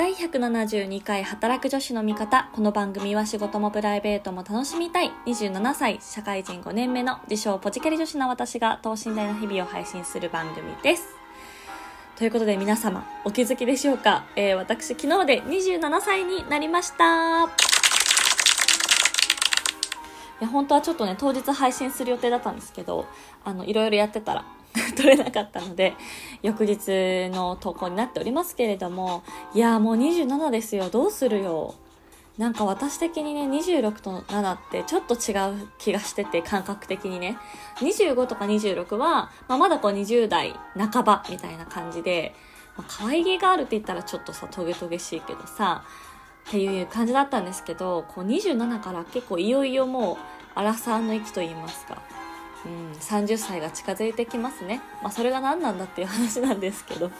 第172回働く女子の味方。この番組は仕事もプライベートも楽しみたい27歳、社会人5年目の自称ポジキャリ女子の私が等身大の日々を配信する番組です。ということで皆様、お気づきでしょうか、えー、私昨日で27歳になりました。いや、本当はちょっとね、当日配信する予定だったんですけど、あの、いろいろやってたら、撮れなかったので、翌日の投稿になっておりますけれども、いやーもう27ですよ。どうするよ。なんか私的にね、26と7ってちょっと違う気がしてて、感覚的にね。25とか26は、まあ、まだこう20代半ばみたいな感じで、まあ、可愛げがあるって言ったらちょっとさ、トゲトゲしいけどさ、っていう感じだったんですけど、こう27から結構いよいよもう、アラサーの域と言いますか。うん、30歳が近づいてきますね。まあそれが何なんだっていう話なんですけど。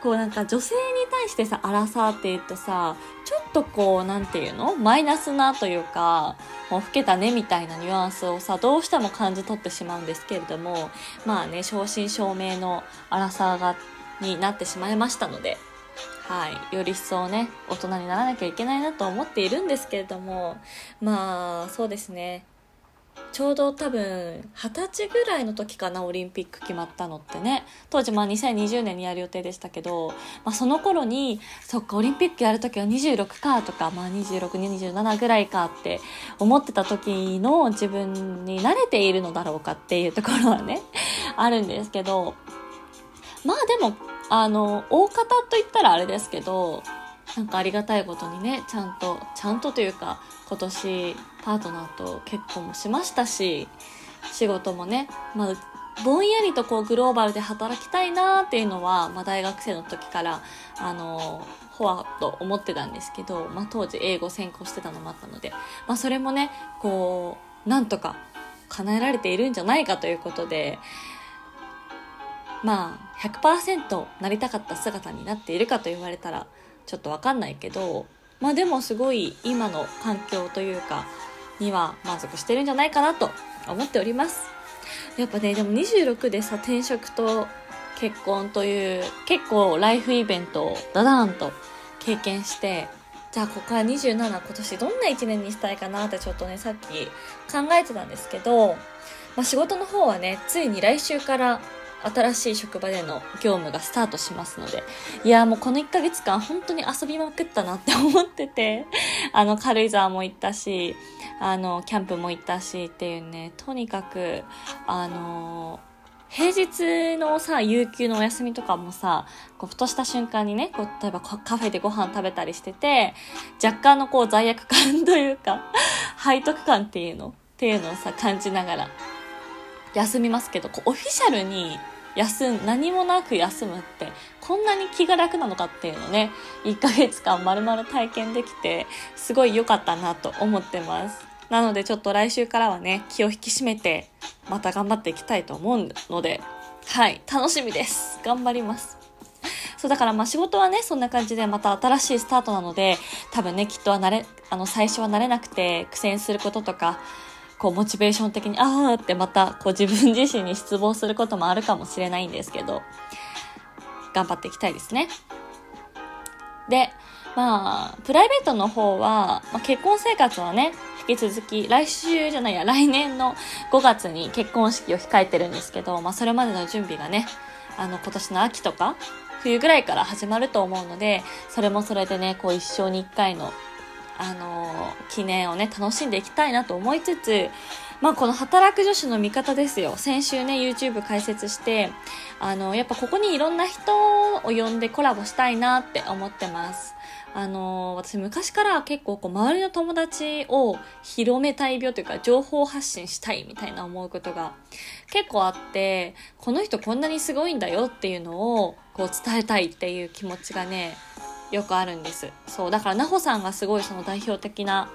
こうなんか女性に対してさ、アラサーって言うとさ、ちょっとこう、なんていうの？マイナスなというか、もう老けたねみたいなニュアンスをさ、どうしても感じ取ってしまうんですけれども、まあね、正真正銘のアラサーが、になってしまいましたので、はい。より一層ね、大人にならなきゃいけないなと思っているんですけれども、まあ、そうですね。ちょうど多分、二十歳ぐらいの時かな、オリンピック決まったのってね。当時まあ2020年にやる予定でしたけど、まあその頃に、そっか、オリンピックやる時は26かとか、まあ26、27ぐらいかって思ってた時の自分に慣れているのだろうかっていうところはね、あるんですけど、まあでも、あの、大方と言ったらあれですけど、なんかありがたいことにね、ちゃんと、ちゃんとというか、今年パートナーと結婚もしましたし、仕事もね、まあ、ぼんやりとこうグローバルで働きたいなっていうのは、まあ大学生の時から、あの、ほわっと思ってたんですけど、まあ当時英語専攻してたのもあったので、まあそれもね、こう、なんとか叶えられているんじゃないかということで、まあ100%なりたかった姿になっているかと言われたらちょっとわかんないけどまあでもすごい今の環境というかには満足してるんじゃないかなと思っております。やっぱねでも26でさ転職と結婚という結構ライフイベントをダダーンと経験してじゃあここから27今年どんな1年にしたいかなってちょっとねさっき考えてたんですけど、まあ、仕事の方はねついに来週から新しい職場での業務がスタートしますので、いやもうこの1ヶ月間本当に遊びまくったなって思ってて、あの軽井沢も行ったし、あのキャンプも行ったしっていうね、とにかく、あの平日のさ、有給のお休みとかもさ、こう、ふとした瞬間にね、こう、例えばカフェでご飯食べたりしてて、若干のこう、罪悪感というか、背徳感っていうのっていうのをさ、感じながら、休みますけど、こうオフィシャルに休ん、何もなく休むって、こんなに気が楽なのかっていうのね、1ヶ月間丸々体験できて、すごい良かったなと思ってます。なのでちょっと来週からはね、気を引き締めて、また頑張っていきたいと思うので、はい、楽しみです。頑張ります。そう、だからまあ仕事はね、そんな感じでまた新しいスタートなので、多分ね、きっとは慣れ、あの、最初は慣れなくて苦戦することとか、こう、モチベーション的に、あーってまた、こう、自分自身に失望することもあるかもしれないんですけど、頑張っていきたいですね。で、まあ、プライベートの方は、まあ、結婚生活はね、引き続き、来週じゃないや、来年の5月に結婚式を控えてるんですけど、まあ、それまでの準備がね、あの、今年の秋とか、冬ぐらいから始まると思うので、それもそれでね、こう一生に一回のあの記念をね、楽しんでいきたいなと思いつつ、まあこの働く女子の味方ですよ。先週ね、YouTube 解説して、あの、やっぱここにいろんな人を呼んでコラボしたいなって思ってます。あの、私昔から結構こう周りの友達を広めたい病というか情報発信したいみたいな思うことが結構あって、この人こんなにすごいんだよっていうのをこう伝えたいっていう気持ちがね、よくあるんです。そう。だから、なほさんがすごいその代表的な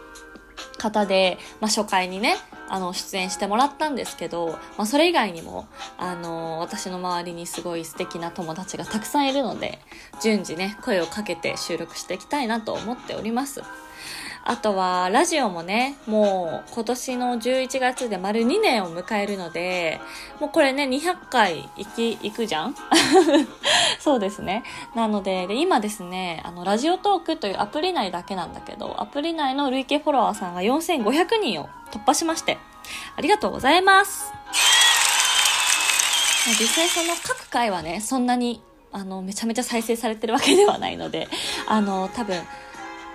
方で、まあ、初回にね、あの、出演してもらったんですけど、まあ、それ以外にも、あの、私の周りにすごい素敵な友達がたくさんいるので、順次ね、声をかけて収録していきたいなと思っております。あとは、ラジオもね、もう今年の11月で丸2年を迎えるので、もうこれね、200回行き、行くじゃん？そうですね。なのでで、今ですね、あの、ラジオトークというアプリ内だけなんだけど、アプリ内の累計フォロワーさんが4500人を突破しまして、ありがとうございます。実際その各回はね、そんなに、あの、めちゃめちゃ再生されてるわけではないので、あの、多分、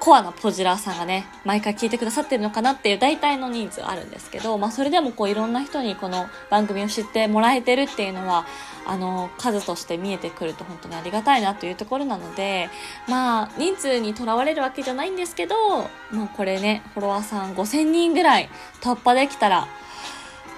コアなポジラーさんがね、毎回聞いてくださってるのかなっていう大体の人数あるんですけど、まあそれでもこういろんな人にこの番組を知ってもらえてるっていうのは、あの、数として見えてくると本当にありがたいなというところなので、まあ人数にとらわれるわけじゃないんですけど、まあこれね、フォロワーさん5000人ぐらい突破できたら、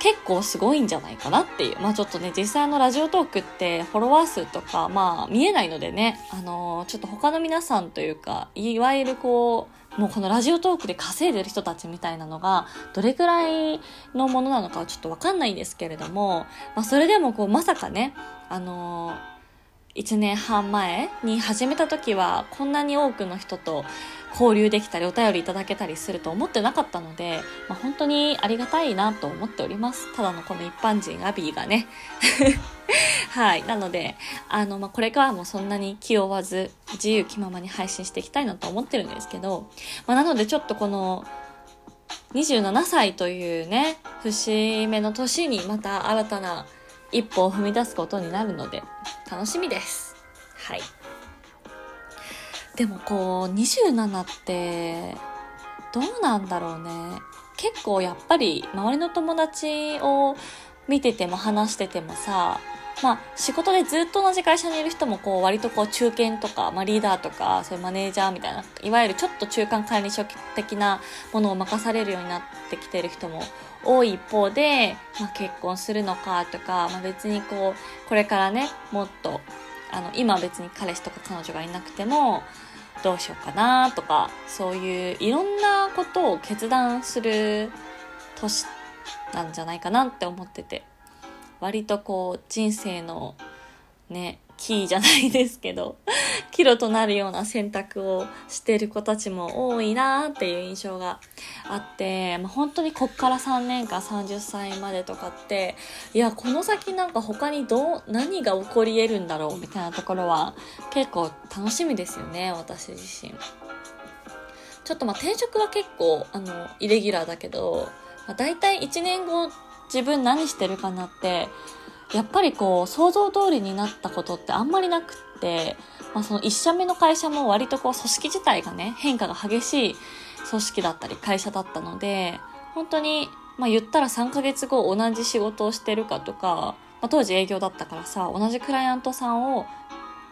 結構すごいんじゃないかなっていう。まあちょっとね、実際のラジオトークってフォロワー数とか、まあ見えないのでね、あのー、ちょっと他の皆さんというか、いわゆるこう、もうこのラジオトークで稼いでる人たちみたいなのが、どれくらいのものなのかはちょっとわかんないんですけれども、まあそれでもこう、まさかね、あのー1年半前に始めた時はこんなに多くの人と交流できたりお便りいただけたりすると思ってなかったので、まあ、本当にありがたいなと思っております。ただのこの一般人アビーがね。はい。なので、あの、まあ、これからもそんなに気負わず自由気ままに配信していきたいなと思ってるんですけど、まあ、なのでちょっとこの27歳というね、節目の年にまた新たな一歩を踏み出すことになるので、楽しみです。はい。でもこう、27って、どうなんだろうね。結構やっぱり周りの友達を見てても話しててもさ、まあ仕事でずっと同じ会社にいる人もこう割とこう中堅とか、まあリーダーとか、そういうマネージャーみたいな、いわゆるちょっと中間管理職的なものを任されるようになってきてる人も多い一方で、まあ、結婚するのかとか、まあ、別にこうこれからねもっとあの今別に彼氏とか彼女がいなくてもどうしようかなとかそういういろんなことを決断する年なんじゃないかなって思ってて。割とこう人生のねキーじゃないですけど、キロとなるような選択をしてる子たちも多いなっていう印象があって、まあ、本当にこっから3年間30歳までとかって、いや、この先なんか他にどう、何が起こり得るんだろうみたいなところは結構楽しみですよね、私自身。ちょっとまあ転職は結構、あの、イレギュラーだけど、まあ、大体1年後自分何してるかなって、やっぱりこう、想像通りになったことってあんまりなくって、まあその一社目の会社も割とこう、組織自体がね、変化が激しい組織だったり会社だったので、本当に、まあ言ったら3ヶ月後同じ仕事をしてるかとか、まあ当時営業だったからさ、同じクライアントさんを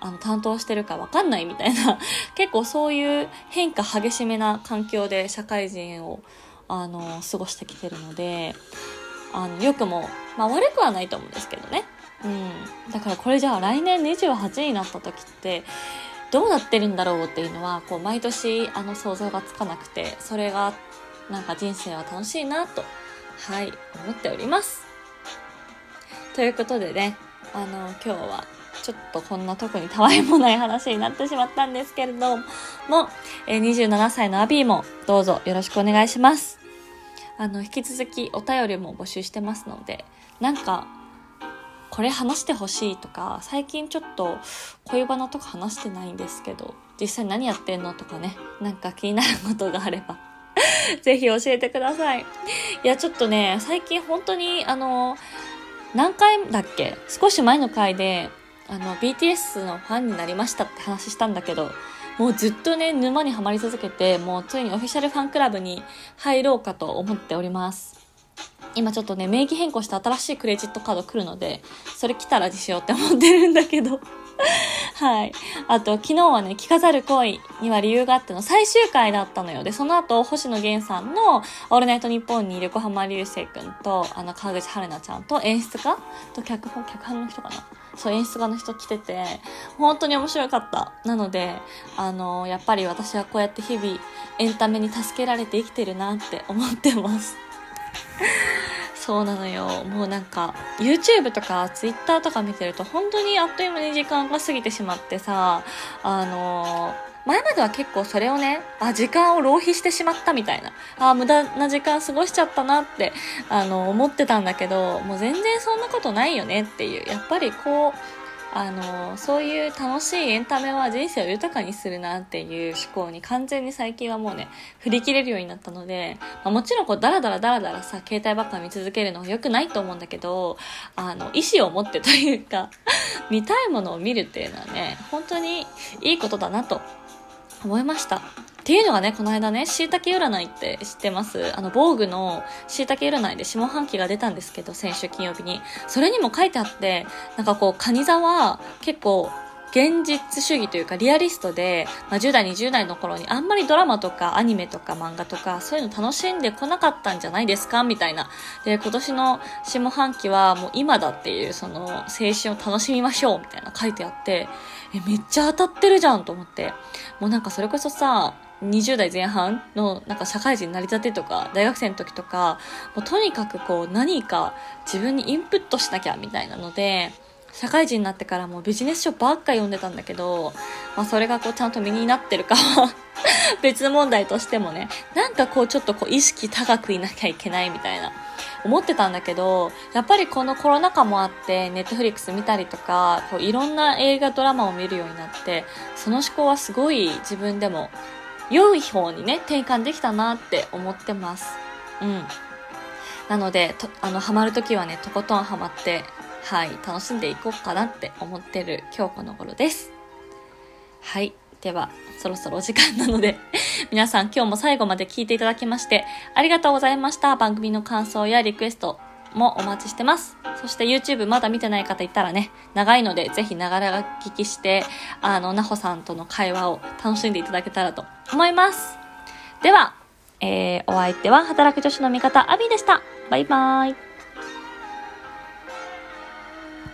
あの担当してるかわかんないみたいな 結構そういう変化激しめな環境で社会人をあの過ごしてきてるのであの、良くも、まあ悪くはないと思うんですけどね。うん。だからこれじゃあ来年28になった時って、どうなってるんだろうっていうのは、こう、毎年、あの、想像がつかなくて、それが、なんか人生は楽しいなと、はい、思っております。ということでね、あの、今日は、ちょっとこんな特にたわいもない話になってしまったんですけれども、え27歳のアビーもどうぞよろしくお願いします。あの、引き続きお便りも募集してますので、なんか、これ話してほしいとか、最近ちょっと恋バナとか話してないんですけど、実際何やってんのとかね、なんか気になることがあれば ぜひ教えてください。いや、ちょっとね、最近本当に、あの、何回だっけ少し前の回で、あの、BTS のファンになりましたって話したんだけど、もうずっとね、沼にはまり続けて、もうついにオフィシャルファンクラブに入ろうかと思っております。今ちょっとね、名義変更した新しいクレジットカード来るので、それ来たらにしようって思ってるんだけど はい。あと、昨日はね、聞かざる恋には理由があっての最終回だったのよ。で、その後、星野源さんの、オールナイトニッポンに横浜流星くんと、あの、川口春奈ちゃんと演出家？と脚本、脚本の人かな？そう、演出家の人来てて、本当に面白かった。なので、あの、やっぱり私はこうやって日々、エンタメに助けられて生きてるなって思ってます。そうなのよ。もうなんか、YouTube とか Twitter とか見てると、本当にあっという間に時間が過ぎてしまってさ、あの前までは結構それをね、あ、時間を浪費してしまったみたいな、あ、無駄な時間過ごしちゃったなって、あの、思ってたんだけど、もう全然そんなことないよねっていう、やっぱりこう、あのそういう楽しいエンタメは人生を豊かにするなっていう思考に完全に最近はもうね振り切れるようになったので、まあ、もちろんこうダラダラダラダラさ携帯ばっか見続けるのは良くないと思うんだけどあの意思を持ってというか 見たいものを見るっていうのはね本当にいいことだなと思いました。っていうのがね、この間ね、椎茸占いって知ってます？あの、防具の椎茸占いで下半期が出たんですけど、先週金曜日に。それにも書いてあって、なんかこう、カニ座は結構、現実主義というかリアリストで、まあ、10代20代の頃にあんまりドラマとかアニメとか漫画とかそういうの楽しんでこなかったんじゃないですか？みたいな。で今年の下半期はもう今だっていうその青春を楽しみましょうみたいな書いてあってえめっちゃ当たってるじゃんと思って。もうなんかそれこそさ20代前半のなんか社会人になりたてとか大学生の時とかもうとにかくこう何か自分にインプットしなきゃみたいなので社会人になってからもうビジネス書ばっか読んでたんだけど、まあ、それがこうちゃんと身になってるかは 別問題としてもねなんかこうちょっとこう意識高くいなきゃいけないみたいな思ってたんだけどやっぱりこのコロナ禍もあってネットフリックス見たりとかこういろんな映画ドラマを見るようになってその思考はすごい自分でも良い方にね、転換できたなって思ってます。うん。なので、とあの、ハマるときはね、とことんハマって、はい、楽しんでいこうかなって思ってる今日この頃です。はい。では、そろそろお時間なので 皆さん今日も最後まで聞いていただきまして、ありがとうございました。番組の感想やリクエスト、もお待ちしてます。そして YouTube まだ見てない方いたらね、長いのでぜひながら聞きして、あの、なほさんとの会話を楽しんでいただけたらと思います。では、えー、お相手は働く女子の味方、アビーでした。バイバーイ。